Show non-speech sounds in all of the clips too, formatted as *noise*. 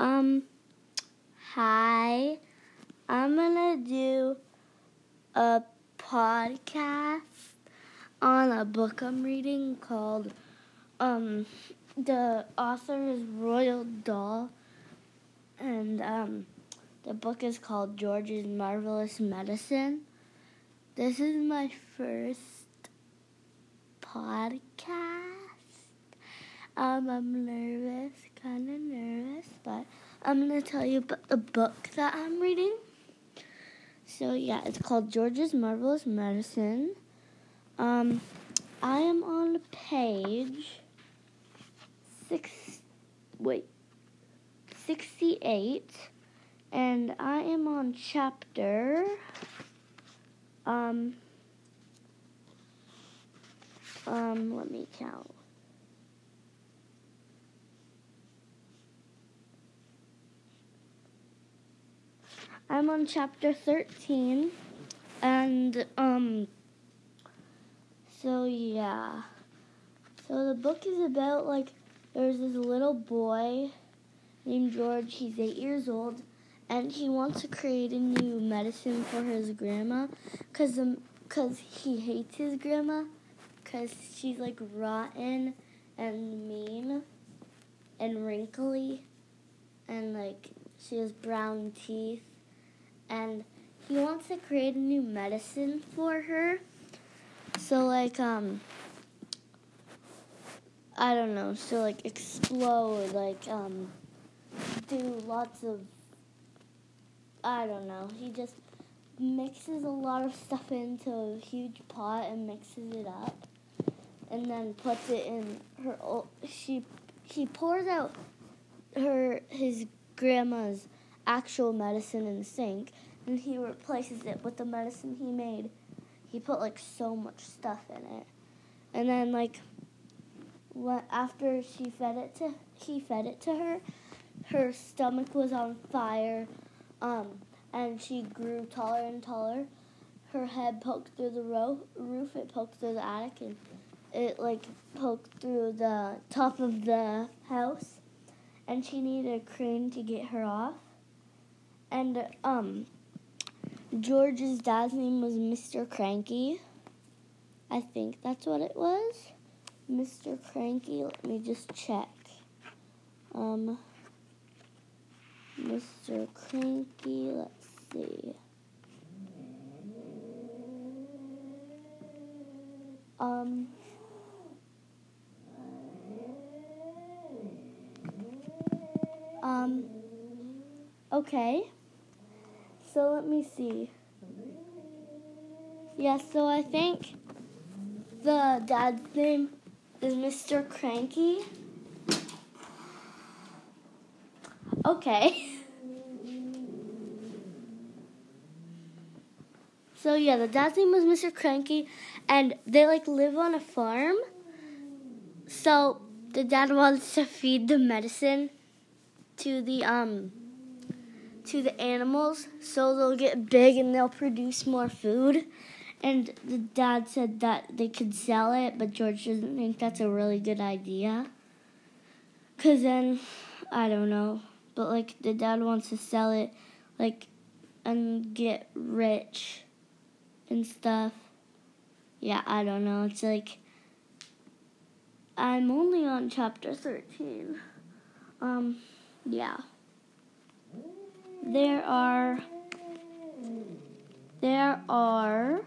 Um, hi. I'm gonna do a podcast on a book I'm reading called, um, the author is Roald Dahl, and, um, the book is called George's Marvelous Medicine. This is my first podcast. Um, I'm nervous, kind of nervous, but I'm going to tell you about the book that I'm reading. So, yeah, it's called George's Marvelous Medicine. Um, I am on page six, wait, 68, and I am on chapter, um, um, let me count. I'm on chapter 13, and, um, so yeah. So the book is about, like, there's this little boy named George. He's eight years old, and he wants to create a new medicine for his grandma, cause um, cause he hates his grandma, cause she's like rotten and mean and wrinkly, and like she has brown teeth, and he wants to create a new medicine for her. So like um I don't know, so like explode, like um do lots of I don't know. He just mixes a lot of stuff into a huge pot and mixes it up and then puts it in her old, she he pours out her his grandma's actual medicine in the sink and he replaces it with the medicine he made. He put like so much stuff in it. And then like what after she fed it to he fed it to her, her stomach was on fire um and she grew taller and taller. Her head poked through the ro- roof, it poked through the attic and it like poked through the top of the house and she needed a crane to get her off. And um George's dad's name was Mr. Kranky. I think that's what it was. Mr. Kranky. Let me just check. Um, Mr. Kranky. Let's see. Um. Um. Okay. So let me see. Yeah, so I think the dad's name is Mr. Kranky. Okay. *laughs* So yeah, the dad's name was Mr. Kranky and they like live on a farm. So the dad wants to feed the medicine to the um to the animals so they'll get big and they'll produce more food. And the dad said that they could sell it, but George doesn't think that's a really good idea. Cause then, I don't know, but like the dad wants to sell it, like, and get rich and stuff. Yeah, I don't know. It's like I'm only on chapter 13. Um, yeah there are there are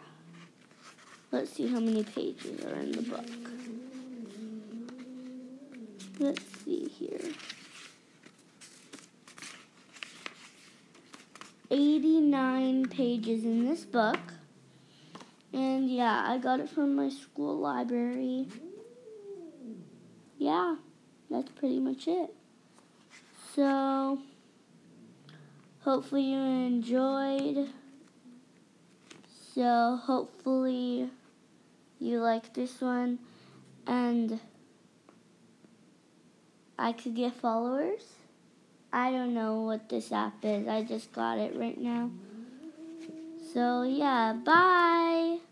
let's see how many pages are in the book. Let's see here. 89 pages in this book. And yeah, I got it from my school library. Yeah, that's pretty much it. So, hopefully you enjoyed. So hopefully you like this one and I could get followers. I don't know what this app is. I just got it right now. So yeah, bye.